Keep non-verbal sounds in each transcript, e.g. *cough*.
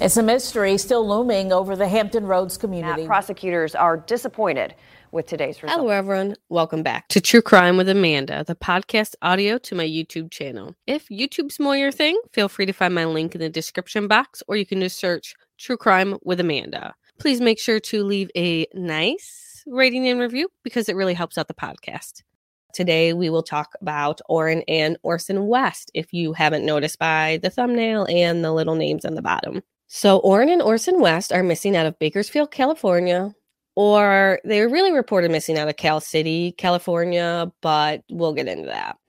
It's a mystery still looming over the Hampton Roads community. Now, prosecutors are disappointed with today's results. Hello, everyone. Welcome back to True Crime with Amanda, the podcast audio to my YouTube channel. If YouTube's more your thing, feel free to find my link in the description box, or you can just search True Crime with Amanda. Please make sure to leave a nice rating and review because it really helps out the podcast. Today, we will talk about Orrin and Orson West, if you haven't noticed by the thumbnail and the little names on the bottom. So, Orrin and Orson West are missing out of Bakersfield, California, or they were really reported missing out of Cal City, California, but we'll get into that.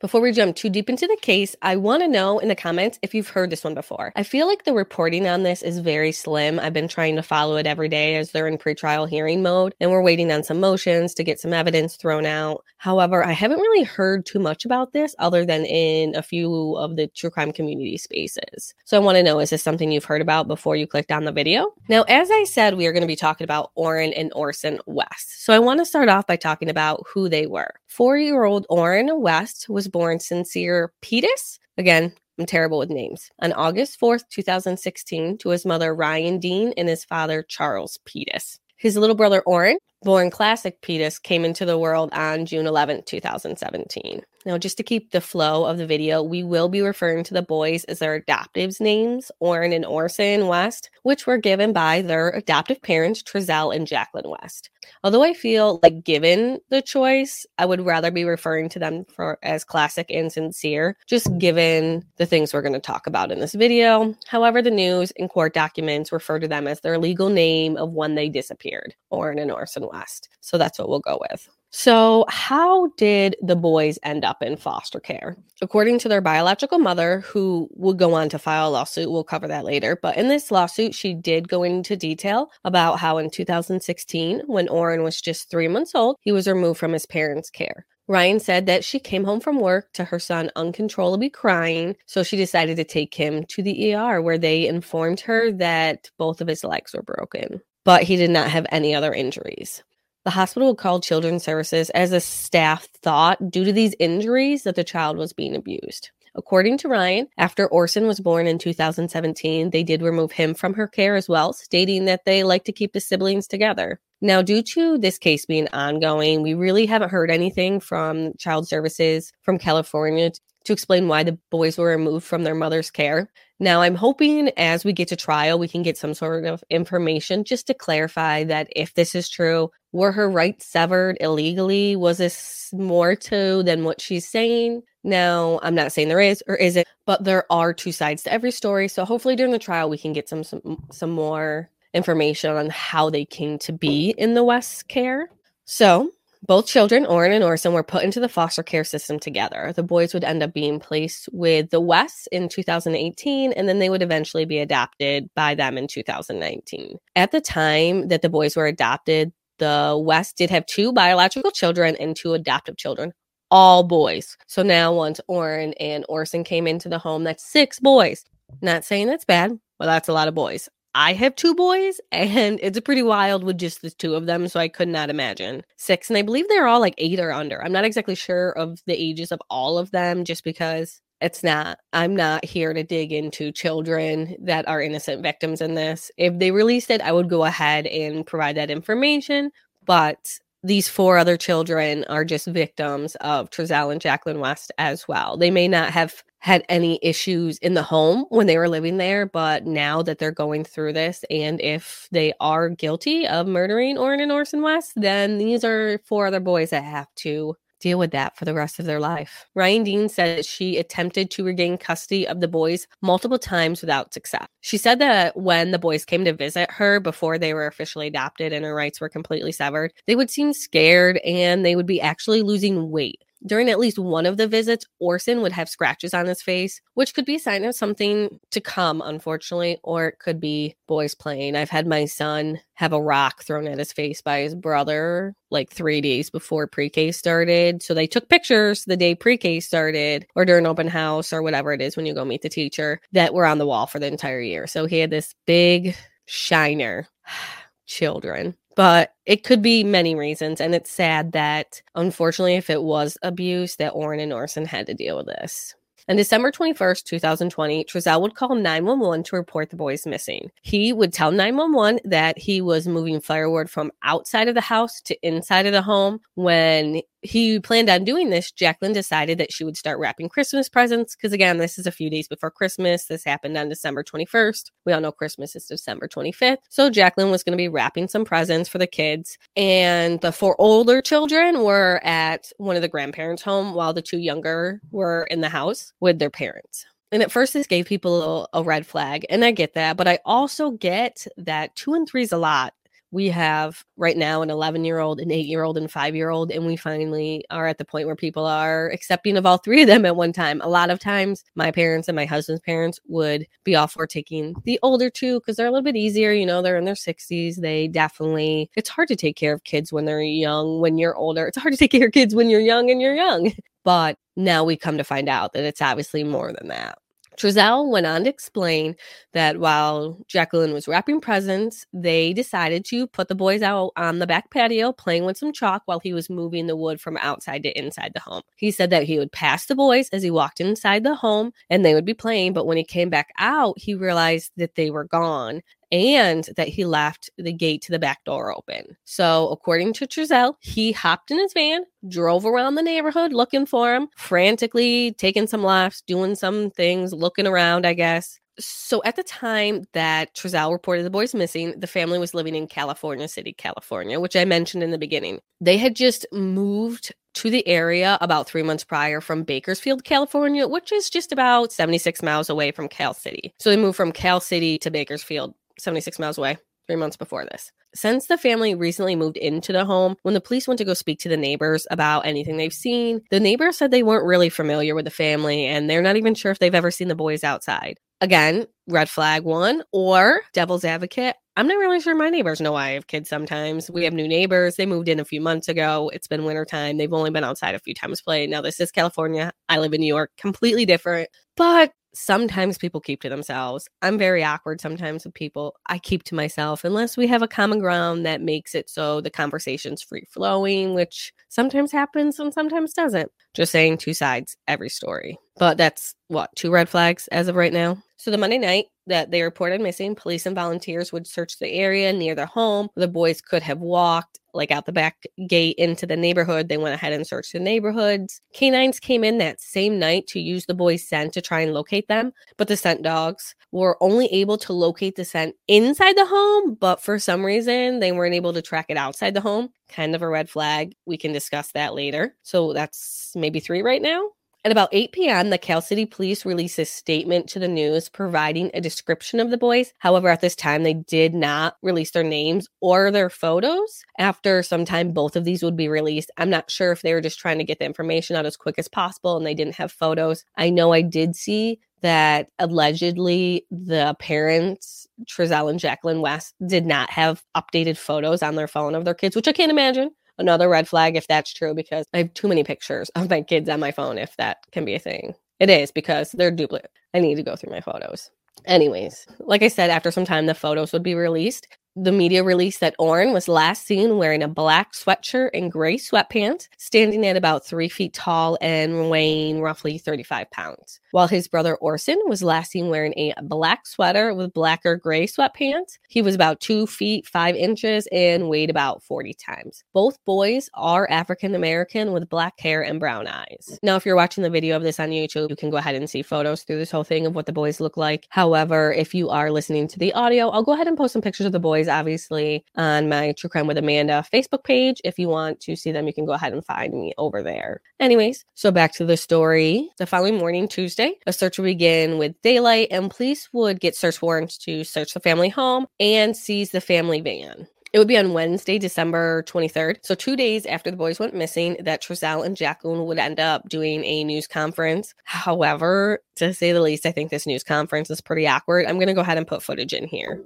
Before we jump too deep into the case, I want to know in the comments if you've heard this one before. I feel like the reporting on this is very slim. I've been trying to follow it every day as they're in pretrial hearing mode, and we're waiting on some motions to get some evidence thrown out. However, I haven't really heard too much about this other than in a few of the true crime community spaces. So I want to know is this something you've heard about before you clicked on the video? Now, as I said, we are going to be talking about Orrin and Orson West. So I want to start off by talking about who they were. Four year old Orrin West was born Sincere Pettis. Again, I'm terrible with names. On August 4th, 2016, to his mother Ryan Dean and his father Charles Pettis. His little brother Orrin, born Classic Pettis, came into the world on June 11, 2017. Now, just to keep the flow of the video, we will be referring to the boys as their adoptives' names, Orrin and Orson West, which were given by their adoptive parents, Trezell and Jacqueline West. Although I feel like given the choice, I would rather be referring to them for as classic and sincere, just given the things we're going to talk about in this video. However, the news and court documents refer to them as their legal name of when they disappeared, Orrin and Orson West. So that's what we'll go with. So, how did the boys end up in foster care? According to their biological mother, who would go on to file a lawsuit, we'll cover that later. But in this lawsuit, she did go into detail about how in 2016, when Orrin was just three months old, he was removed from his parents' care. Ryan said that she came home from work to her son uncontrollably crying, so she decided to take him to the ER where they informed her that both of his legs were broken, but he did not have any other injuries. The hospital called Children's Services as a staff thought, due to these injuries, that the child was being abused. According to Ryan, after Orson was born in 2017, they did remove him from her care as well, stating that they like to keep the siblings together. Now, due to this case being ongoing, we really haven't heard anything from Child Services from California to explain why the boys were removed from their mother's care. Now, I'm hoping as we get to trial, we can get some sort of information just to clarify that if this is true, were her rights severed illegally? Was this more to than what she's saying? Now, I'm not saying there is or isn't, but there are two sides to every story. So hopefully during the trial, we can get some some, some more information on how they came to be in the West care. So both children, Orrin and Orson, were put into the foster care system together. The boys would end up being placed with the Wests in 2018, and then they would eventually be adopted by them in 2019. At the time that the boys were adopted, the West did have two biological children and two adoptive children, all boys. So now, once Orrin and Orson came into the home, that's six boys. Not saying that's bad, well, that's a lot of boys. I have two boys, *laughs* and it's a pretty wild with just the two of them. So I could not imagine six. And I believe they're all like eight or under. I'm not exactly sure of the ages of all of them just because it's not, I'm not here to dig into children that are innocent victims in this. If they released it, I would go ahead and provide that information. But these four other children are just victims of Trezell and Jacqueline West as well. They may not have had any issues in the home when they were living there, but now that they're going through this, and if they are guilty of murdering Orrin and Orson West, then these are four other boys that have to deal with that for the rest of their life. Ryan Dean said she attempted to regain custody of the boys multiple times without success. She said that when the boys came to visit her before they were officially adopted and her rights were completely severed, they would seem scared and they would be actually losing weight. During at least one of the visits, Orson would have scratches on his face, which could be a sign of something to come, unfortunately, or it could be boys playing. I've had my son have a rock thrown at his face by his brother like three days before pre K started. So they took pictures the day pre K started or during open house or whatever it is when you go meet the teacher that were on the wall for the entire year. So he had this big shiner. *sighs* Children but it could be many reasons and it's sad that unfortunately if it was abuse that Orrin and Orson had to deal with this. On December 21st, 2020, Trezell would call 911 to report the boys missing. He would tell 911 that he was moving firewood from outside of the house to inside of the home. When he planned on doing this, Jacqueline decided that she would start wrapping Christmas presents because, again, this is a few days before Christmas. This happened on December 21st. We all know Christmas is December 25th. So Jacqueline was going to be wrapping some presents for the kids. And the four older children were at one of the grandparents' home while the two younger were in the house with their parents. And at first, this gave people a, a, red flag. And I get that. But I also get that two and three is a lot we have right now an 11 year old, an eight year old, and five year old. And we finally are at the point where people are accepting of all three of them at one time. A lot of times, my parents and my husband's parents would be all for taking the older two because they're a little bit easier. You know, they're in their 60s. They definitely, it's hard to take care of kids when they're young, when you're older. It's hard to take care of kids when you're young and you're young. *laughs* But now we come to find out that it's obviously more than that. Trezell went on to explain that while Jacqueline was wrapping presents, they decided to put the boys out on the back patio playing with some chalk while he was moving the wood from outside to inside the home. He said that he would pass the boys as he walked inside the home and they would be playing, but when he came back out, he realized that they were gone and that he left the gate to the back door open. So, according to Trezell, he hopped in his van, drove around the neighborhood looking for him, frantically taking some laughs, doing some things, looking around, I guess. So, at the time that Trezell reported the boys missing, the family was living in California City, California, which I mentioned in the beginning. They had just moved to the area about three months prior from Bakersfield, California, which is just about 76 miles away from Cal City. So they moved from Cal City to Bakersfield 76 miles away, three months before this. Since the family recently moved into the home, when the police went to go speak to the neighbors about anything they've seen, the neighbors said they weren't really familiar with the family and they're not even sure if they've ever seen the boys outside. Again, red flag one, or devil's advocate. I'm not really sure my neighbors know I have kids sometimes. We have new neighbors. They moved in a few months ago. It's been wintertime. They've only been outside a few times playing. Now, this is California. I live in New York, completely different. But sometimes people keep to themselves. I'm very awkward sometimes with people. I keep to myself unless we have a common ground that makes it so the conversation's free flowing, which sometimes happens and sometimes doesn't. Just saying two sides every story. But that's what, two red flags as of right now? So the Monday night that they reported missing, police and volunteers would search the area near their home. The boys could have walked like out the back gate into the neighborhood. They went ahead and searched the neighborhoods. Canines came in that same night to use the boys' scent to try and locate them, but the scent dogs were only able to locate the scent inside the home, but for some reason they weren't able to track it outside the home. Kind of a red flag. We can discuss that later. So that's maybe three right now. At about 8 p.m., the Cal City Police released a statement to the news providing a description of the boys. However, at this time, they did not release their names or their photos. After some time, both of these would be released. I'm not sure if they were just trying to get the information out as quick as possible and they didn't have photos. I know I did see that allegedly the parents, Trezell and Jacqueline West, did not have updated photos on their phone of their kids, which I can't imagine another red flag if that's true because I have too many pictures of my kids on my phone if that can be a thing. It is because they're duplicate. I need to go through my photos. Anyways, like I said, after some time, the photos would be released the media released that Orrin was last seen wearing a black sweatshirt and gray sweatpants, standing at about three feet tall and weighing roughly 35 pounds. While his brother Orson was last seen wearing a black sweater with black or gray sweatpants. He was about two feet, five inches, and weighed about 40 times. Both boys are African American with black hair and brown eyes. Now, if you're watching the video of this on YouTube, you can go ahead and see photos through this whole thing of what the boys look like. However, if you are listening to the audio, I'll go ahead and post some pictures of the boys obviously, on my True Crime with Amanda Facebook page. If you want to see them, you can go ahead and find me over there. Anyways, so back to the story. The following morning, Tuesday, a search would begin with daylight, and police would get search warrants to search the family home and seize the family van. It would be on Wednesday, December 23rd. So, two days after the boys went missing, that Trezell and Jacqueline would end up doing a news conference. However, to say the least, I think this news conference is pretty awkward. I'm going to go ahead and put footage in here.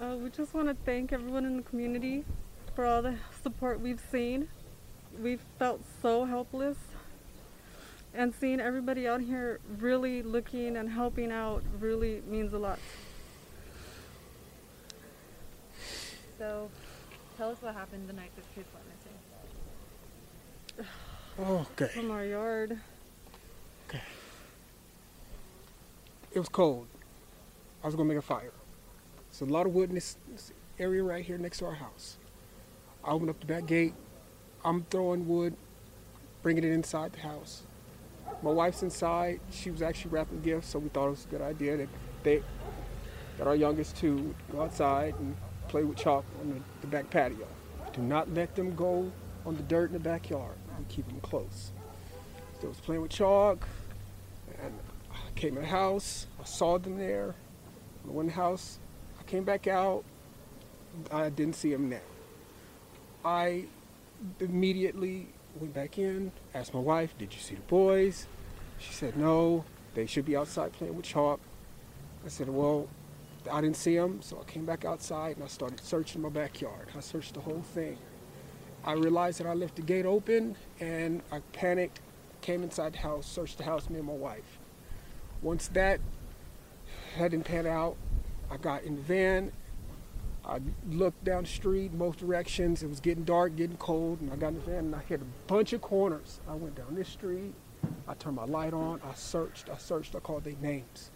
Uh, we just want to thank everyone in the community for all the support we've seen. We've felt so helpless. And seeing everybody out here really looking and helping out really means a lot. So, tell us what happened the night the kids went missing. Oh, okay. From our yard. Okay. it was cold. I was gonna make a fire. So a lot of wood in this, this area right here next to our house. I open up the back gate. I'm throwing wood, bringing it inside the house. My wife's inside. She was actually wrapping gifts, so we thought it was a good idea that they, that our youngest two, would go outside and play with chalk on the, the back patio. Do not let them go on the dirt in the backyard. Keep them close. So I was playing with chalk, and I came in the house. I saw them there. I went in the house. Came back out. I didn't see him now. I immediately went back in, asked my wife, Did you see the boys? She said, No, they should be outside playing with chalk. I said, Well, I didn't see them, so I came back outside and I started searching my backyard. I searched the whole thing. I realized that I left the gate open and I panicked, came inside the house, searched the house, me and my wife. Once that hadn't pan out, I got in the van. I looked down the street, most directions. It was getting dark, getting cold, and I got in the van and I hit a bunch of corners. I went down this street. I turned my light on. I searched. I searched. I called their names.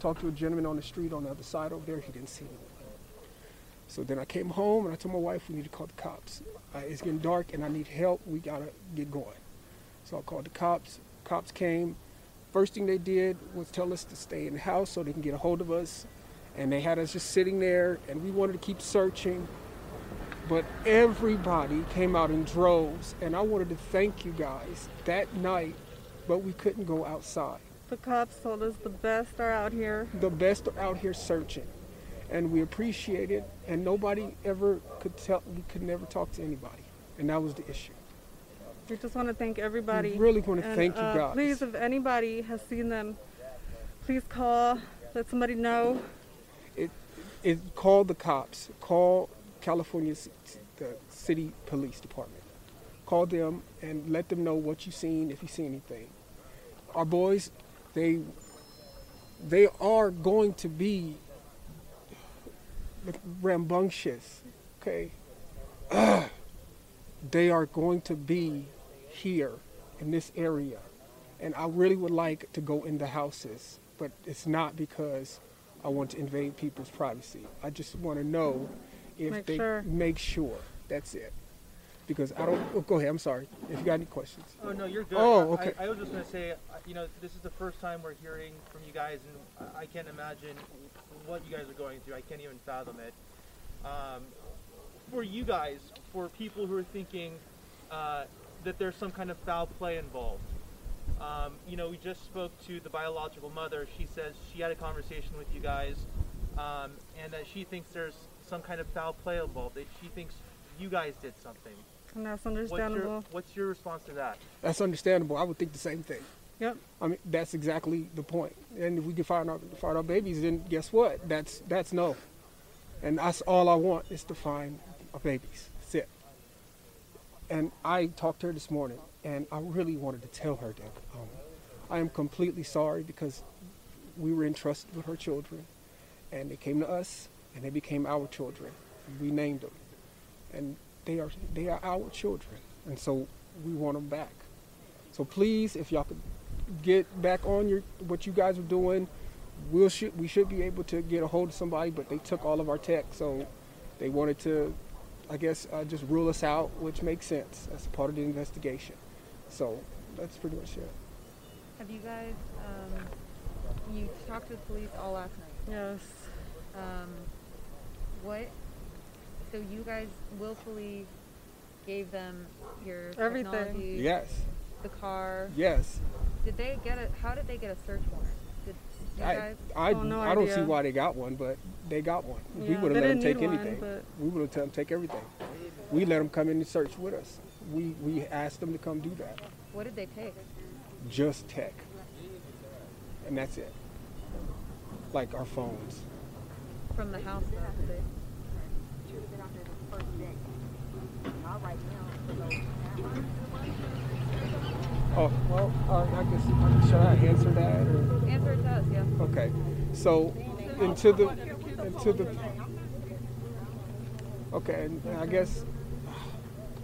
Talked to a gentleman on the street on the other side over there. He didn't see anyone. So then I came home and I told my wife we need to call the cops. Uh, it's getting dark and I need help. We gotta get going. So I called the cops. Cops came. First thing they did was tell us to stay in the house so they can get a hold of us. And they had us just sitting there and we wanted to keep searching. But everybody came out in droves and I wanted to thank you guys that night, but we couldn't go outside. The cops told us the best are out here. The best are out here searching. And we appreciate it and nobody ever could tell we could never talk to anybody. And that was the issue. We just want to thank everybody. We really want to And, thank you uh, guys. Please, if anybody has seen them, please call. Let somebody know. It, it call the cops, call California the city police department, call them and let them know what you've seen if you see anything. Our boys, they they are going to be rambunctious, okay. *clears throat* they are going to be here in this area, and I really would like to go in the houses, but it's not because I want to invade people's privacy. I just want to know if Make they sure. make sure. That's it. Because I don't. Oh, go ahead. I'm sorry. If you got any questions. Oh no, you're good. Oh, okay. I, I was just gonna say, uh, you know, this is the first time we're hearing from you guys, and I- I can't imagine what you guys are going through. I can't even fathom it. Um, for you guys, for people who are thinking uh, that there's some kind of foul play involved, um, you know, we just spoke to the biological mother. She says she had a conversation with you guys, um, and that she thinks there's some kind of foul play involved. That she thinks you guys did something. And that's What's understandable. your, what's your response to that? That's understandable. I would think the same thing. Yep. I mean, that's exactly the point. And if we can find our find our babies, then guess what? That's that's no. And that's all I want is to find our babies. That's it. And I talked to her this morning, and I really wanted to tell her that um, I am completely sorry because we were entrusted with her children, and they came to us, and they became our children. We named them, and they are they are our children, and so we want them back. So please, if y'all could get back on your what you guys are doing, we'll should we should be able to get a hold of somebody. But they took all of our tech, so they wanted to, I guess, uh, just rule us out, which makes sense. That's part of the investigation. So that's pretty much it. Have you guys, um, you talked to the police all last night. Yes. Um, what, so you guys willfully gave them your Everything. technology, Yes, the car. yes. Did they get a, how did they get a search warrant? Did you I guys? I, Oh, no I don't see why they got one, but they got one. we would they have let them take need one, anything. but- We would have let them take everything. We let them come in and search with us. We we asked them to come do that. What did they take? just tech. And that's it. Like our phones. From the house though, did they? Oh, well, uh, I guess, should I answer that? Or? Answer it to us, yeah. Okay. So, into the, into the, okay, and I guess,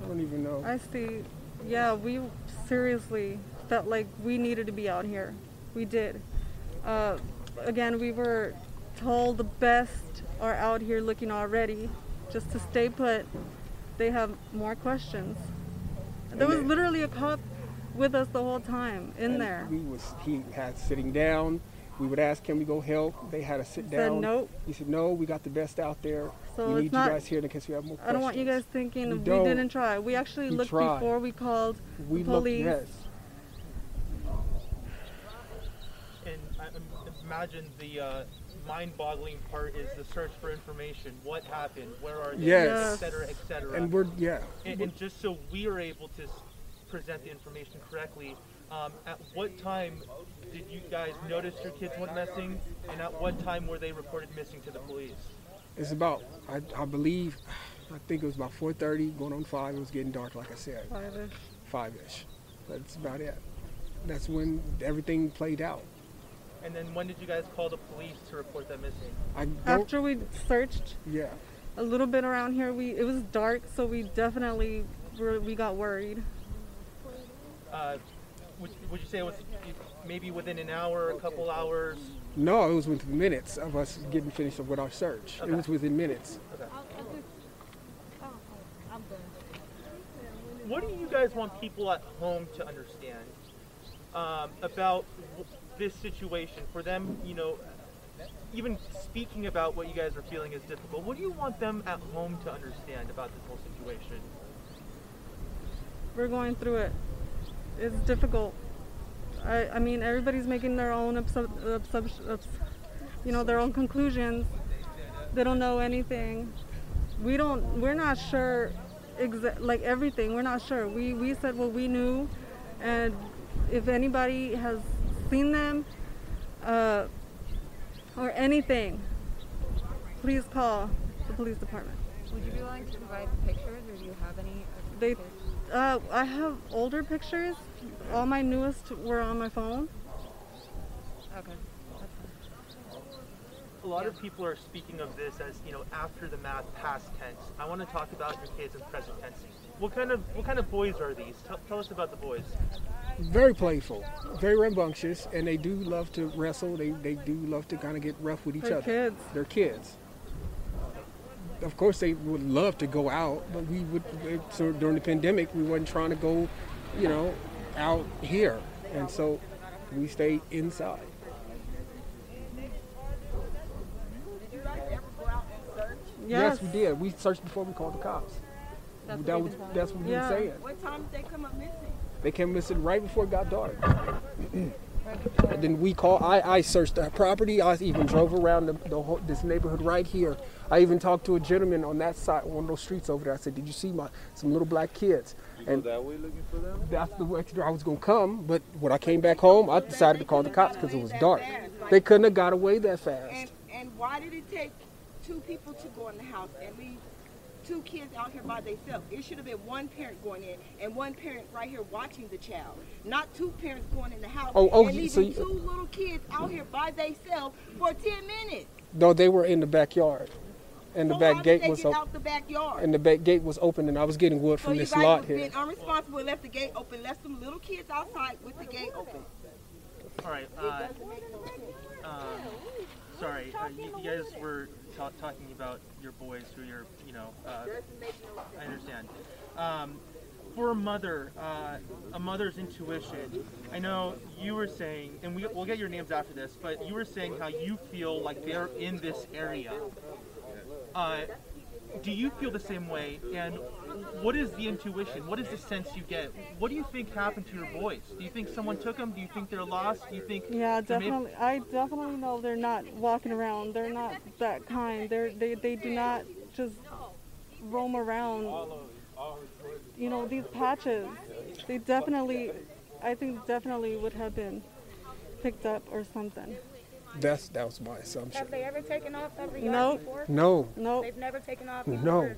I don't even know. I see. Yeah, we seriously felt like we needed to be out here. We did. Uh, again, we were told the best are out here looking already. Just to stay put, they have more questions. There was literally a cop with us the whole time in And there. We was he had sitting down. We would ask, can we go help? They had to sit Said down. nope. He said, no, we got the best out there. So we it's need not- you guys here in case we have more I don't want you guys thinking We we, didn't try. We actually We looked tried. before we called we the looked, police. yes. And I imagine the uh, mind-boggling part is the search for information. What happened? Where are they? Yes. Et cetera, et cetera. And we're, yeah. And, and just so we are able to present the information correctly, um, at what time did you guys notice your kids went missing, and at what time were they reported missing to the police? It's about, I, I believe, I think it was about 4.30, going on 5. It was getting dark, like I said, Five-ish. 5-ish. That's about it. That's when everything played out. And then when did you guys call the police to report them missing? I After we searched yeah. a little bit around here, we it was dark, so we definitely were, we got worried. Uh, would, would you say it was maybe within an hour, a couple hours? No, it was within minutes of us getting finished with our search. Okay. It was within minutes. Okay. What do you guys want people at home to understand um, about this situation? For them, you know, even speaking about what you guys are feeling is difficult. What do you want them at home to understand about this whole situation? We're going through it. It's difficult. I, I mean, everybody's making their own, absub, absub, abs, you know, their own conclusions. They don't know anything. We don't. We're not sure. Exa- like everything, we're not sure. We we said what we knew, and if anybody has seen them, uh, or anything, please call the police department. Would you be willing to provide pictures, or do you have any? They, pictures? Uh, I have older pictures. All my newest were on my phone. Okay, that's fine. A lot of people are speaking of this as you know after the math, past tense. I want to talk about your kids in present tense. What kind of what kind of boys are these? Tell, tell us about the boys. Very playful, very rambunctious, and they do love to wrestle. They, they do love to kind of get rough with each other. They're other. kids. They're kids. Of course, they would love to go out, but we would. So during the pandemic, we wasn't trying to go, you know, out here, and so we stayed inside. Yes. we did. We searched before we called the cops. That's that what was we've been that's what we Yeah. were saying. What time did they come up missing? They came missing right before it got dark. *clears throat* And then we called. I, I searched that property. I even drove around the, the whole, this neighborhood right here. I even talked to a gentleman on that side, one of those streets over there. I said, "Did you see my some little black kids?" and that way looking for them? that's the way I was gonna come. But when I came back home, I decided to call the cops because it was dark. They couldn't have got away that And fast. and why did it take two people to go in the house and leave two kids out here by themselves? It should have been one parent going in and one parent right here watching the child, not two parents going in the house Oh, oh, and leaving so you- two little kids out here by themselves for ten minutes. No, they were in the backyard, and the so back gate was open. out the backyard? And the back gate was open, and I was getting wood so from you this guys lot was here. being unresponsible, left the gate open, left some little kids outside with the gate open. All right. Uh, um, sorry, uh, you, you guys were ta- talking about your boys who you're, you know, uh, I understand. Um, for a mother, uh, a mother's intuition. I know you were saying, and we, we'll get your names after this, but you were saying how you feel like they're in this area. Uh, do you feel the same way? And what is the intuition? What is the sense you get? What do you think happened to your boys? Do you think someone took them? Do you think they're lost? Do you think? Yeah, definitely. I definitely know they're not walking around. They're not that kind. They're they they do not just roam around. You know these patches. They definitely, I think definitely would have been picked up or something. That's that was my assumption. Have they ever taken off every yard Nope. before? No, Nope. They've never taken off. no.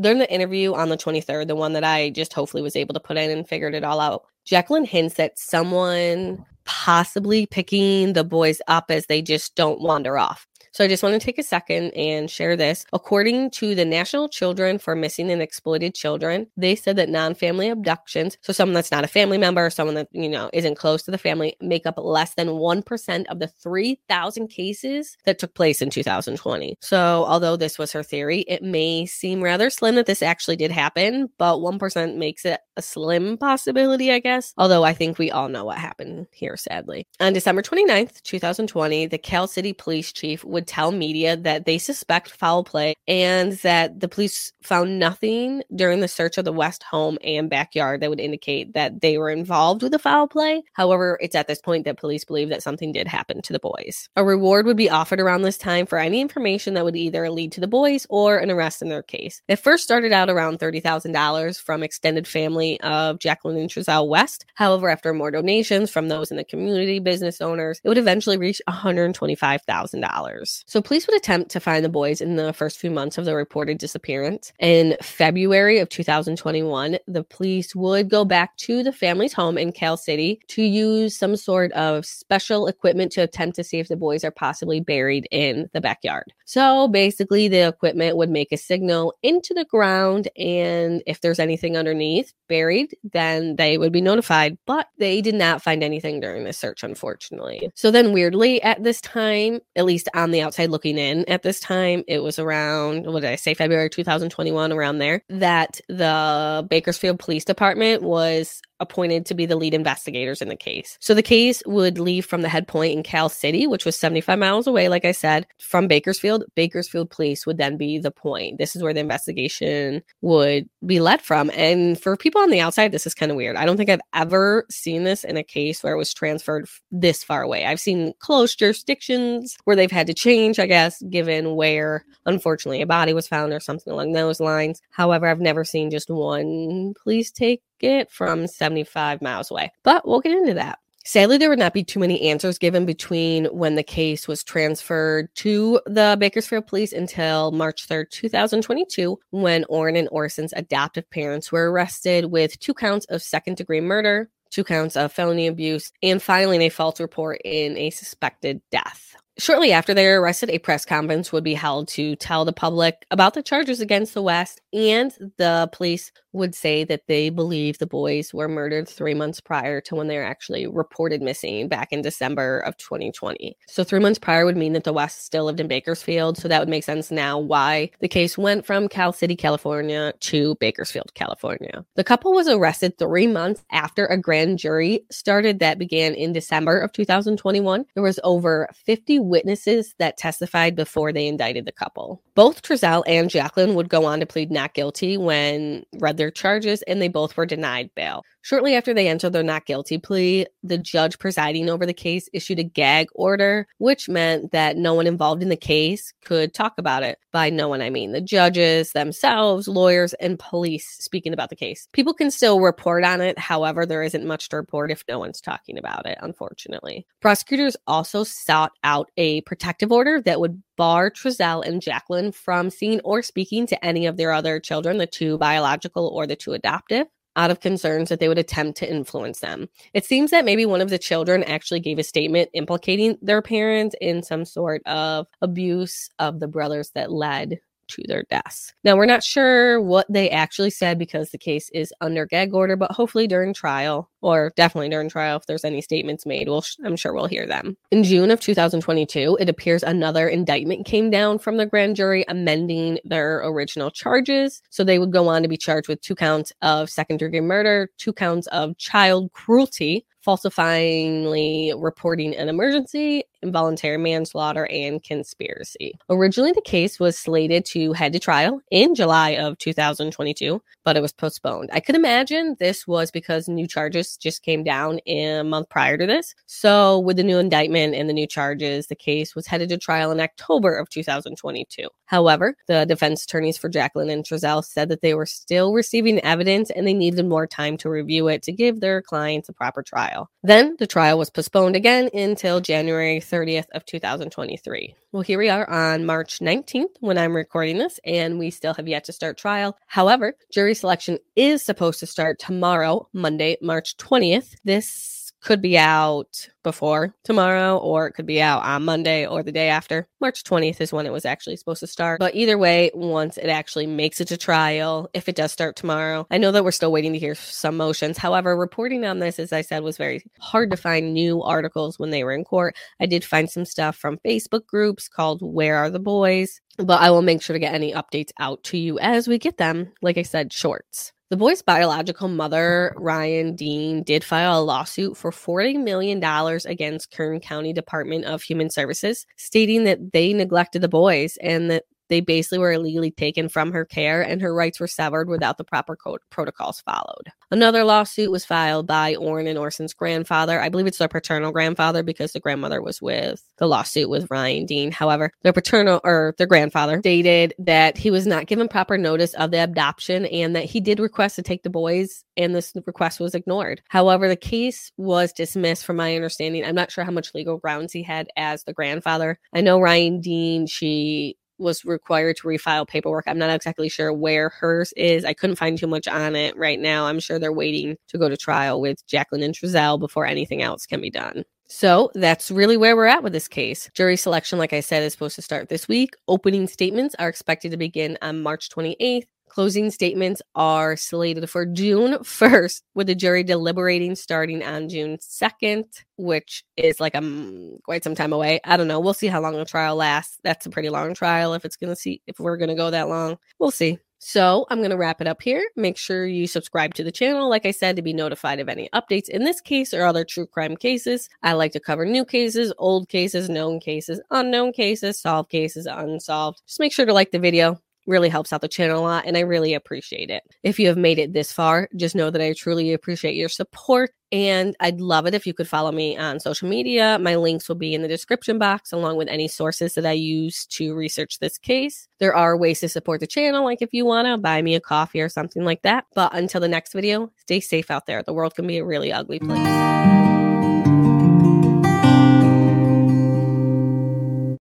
During the interview on the 23rd, the one that I just hopefully was able to put in and figured it all out, Jacqueline hints at someone possibly picking the boys up as they just don't wander off. So I just want to take a second and share this. According to the National Children for Missing and Exploited Children, they said that non-family abductions, so someone that's not a family member, someone that, you know, isn't close to the family, make up less than 1% of the 3,000 cases that took place in 2020. So although this was her theory, it may seem rather slim that this actually did happen, but 1% makes it a slim possibility, I guess. Although I think we all know what happened here, sadly. On December 29th, 2020, the Cal City police chief would tell media that they suspect foul play and that the police found nothing during the search of the West home and backyard that would indicate that they were involved with the foul play. However, it's at this point that police believe that something did happen to the boys. A reward would be offered around this time for any information that would either lead to the boys or an arrest in their case. It first started out around $30,000 from extended family of Jacqueline and Trezell West. However, after more donations from those in the community, business owners, it would eventually reach $125,000. So police would attempt to find the boys in the first few months of the reported disappearance. In February of 2021, the police would go back to the family's home in Cal City to use some sort of special equipment to attempt to see if the boys are possibly buried in the backyard. So basically, the equipment would make a signal into the ground, and if there's anything underneath buried, then they would be notified. But they did not find anything during the search, unfortunately. So then, weirdly, at this time, at least on the outside looking in, at this time, it was around, what did I say, February 2021, around there, that the Bakersfield Police Department was appointed to be the lead investigators in the case. So the case would leave from the head point in Cal City, which was 75 miles away, like I said, from Bakersfield. Bakersfield Police would then be the point. This is where the investigation would be led from. And for people on the outside, this is kind of weird. I don't think I've ever seen this in a case where it was transferred this far away. I've seen close jurisdictions where they've had to change, I guess, given where unfortunately a body was found or something along those lines. However, I've never seen just one police take it from 75 miles away. But we'll get into that. Sadly, there would not be too many answers given between when the case was transferred to the Bakersfield police until March 3rd, 2022, when Orrin and Orson's adoptive parents were arrested with two counts of second degree murder, two counts of felony abuse, and filing a false report in a suspected death. Shortly after they were arrested, a press conference would be held to tell the public about the charges against the West, and the police would say that they believe the boys were murdered three months prior to when they were actually reported missing back in December of 2020. So, three months prior would mean that the West still lived in Bakersfield. So, that would make sense now why the case went from Cal City, California to Bakersfield, California. The couple was arrested three months after a grand jury started that began in December of 2021. There was over 50 witnesses that testified before they indicted the couple. Both Trezell and Jacqueline would go on to plead not guilty when read their charges, and they both were denied bail. Shortly after they entered their not guilty plea, the judge presiding over the case issued a gag order, which meant that no one involved in the case could talk about it. By no one, I mean the judges themselves, lawyers, and police speaking about the case. People can still report on it. However, there isn't much to report if no one's talking about it, unfortunately. Prosecutors also sought out a protective order that would bar Trezell and Jacqueline from seeing or speaking to any of their other children, the two biological or the two adoptive out of concerns that they would attempt to influence them. It seems that maybe one of the children actually gave a statement implicating their parents in some sort of abuse of the brothers that led to their deaths. Now, we're not sure what they actually said because the case is under gag order, but hopefully during trial, or definitely during trial, if there's any statements made, we'll, I'm sure we'll hear them. In June of 2022, it appears another indictment came down from the grand jury amending their original charges. So they would go on to be charged with two counts of second degree murder, two counts of child cruelty, falsifyingly reporting an emergency, involuntary manslaughter, and conspiracy. Originally, the case was slated to head to trial in July of 2022, but it was postponed. I could imagine this was because new charges just came down a month prior to this. So, with the new indictment and the new charges, the case was headed to trial in October of 2022. However, the defense attorneys for Jacqueline and Trezell said that they were still receiving evidence and they needed more time to review it to give their clients a proper trial. Then the trial was postponed again until January 30th of 2023. Well, here we are on March 19th when I'm recording this, and we still have yet to start trial. However, jury selection is supposed to start tomorrow, Monday, March 20th. This could be out before tomorrow, or it could be out on Monday or the day after. March 20th is when it was actually supposed to start. But either way, once it actually makes it to trial, if it does start tomorrow, I know that we're still waiting to hear some motions. However, reporting on this, as I said, was very hard to find new articles when they were in court. I did find some stuff from Facebook groups called Where Are the Boys? But I will make sure to get any updates out to you as we get them. Like I said, shorts. The boy's biological mother, Ryan Dean, did file a lawsuit for $40 million against Kern County Department of Human Services, stating that they neglected the boys and that they basically were illegally taken from her care and her rights were severed without the proper protocols followed. Another lawsuit was filed by Orrin and Orson's grandfather. I believe it's their paternal grandfather because the grandmother was with the lawsuit with Ryan Dean. However, their paternal or their grandfather stated that he was not given proper notice of the adoption and that he did request to take the boys and this request was ignored. However, the case was dismissed from my understanding. I'm not sure how much legal grounds he had as the grandfather. I know Ryan Dean, she was required to refile paperwork. I'm not exactly sure where hers is. I couldn't find too much on it right now. I'm sure they're waiting to go to trial with Jacqueline and Trezell before anything else can be done. So that's really where we're at with this case. Jury selection, like I said, is supposed to start this week. Opening statements are expected to begin on March 28th. Closing statements are slated for June 1st, with the jury deliberating starting on June 2nd, which is like a um, quite some time away. I don't know. We'll see how long the trial lasts. That's a pretty long trial if it's going to see if we're going to go that long. We'll see. So I'm going to wrap it up here. Make sure you subscribe to the channel, like I said, to be notified of any updates in this case or other true crime cases. I like to cover new cases, old cases, known cases, unknown cases, solved cases, unsolved. Just make sure to like the video, really helps out the channel a lot and I really appreciate it. If you have made it this far, just know that I truly appreciate your support and I'd love it if you could follow me on social media. My links will be in the description box along with any sources that I use to research this case. There are ways to support the channel like if you want to buy me a coffee or something like that. But until the next video, stay safe out there. The world can be a really ugly place.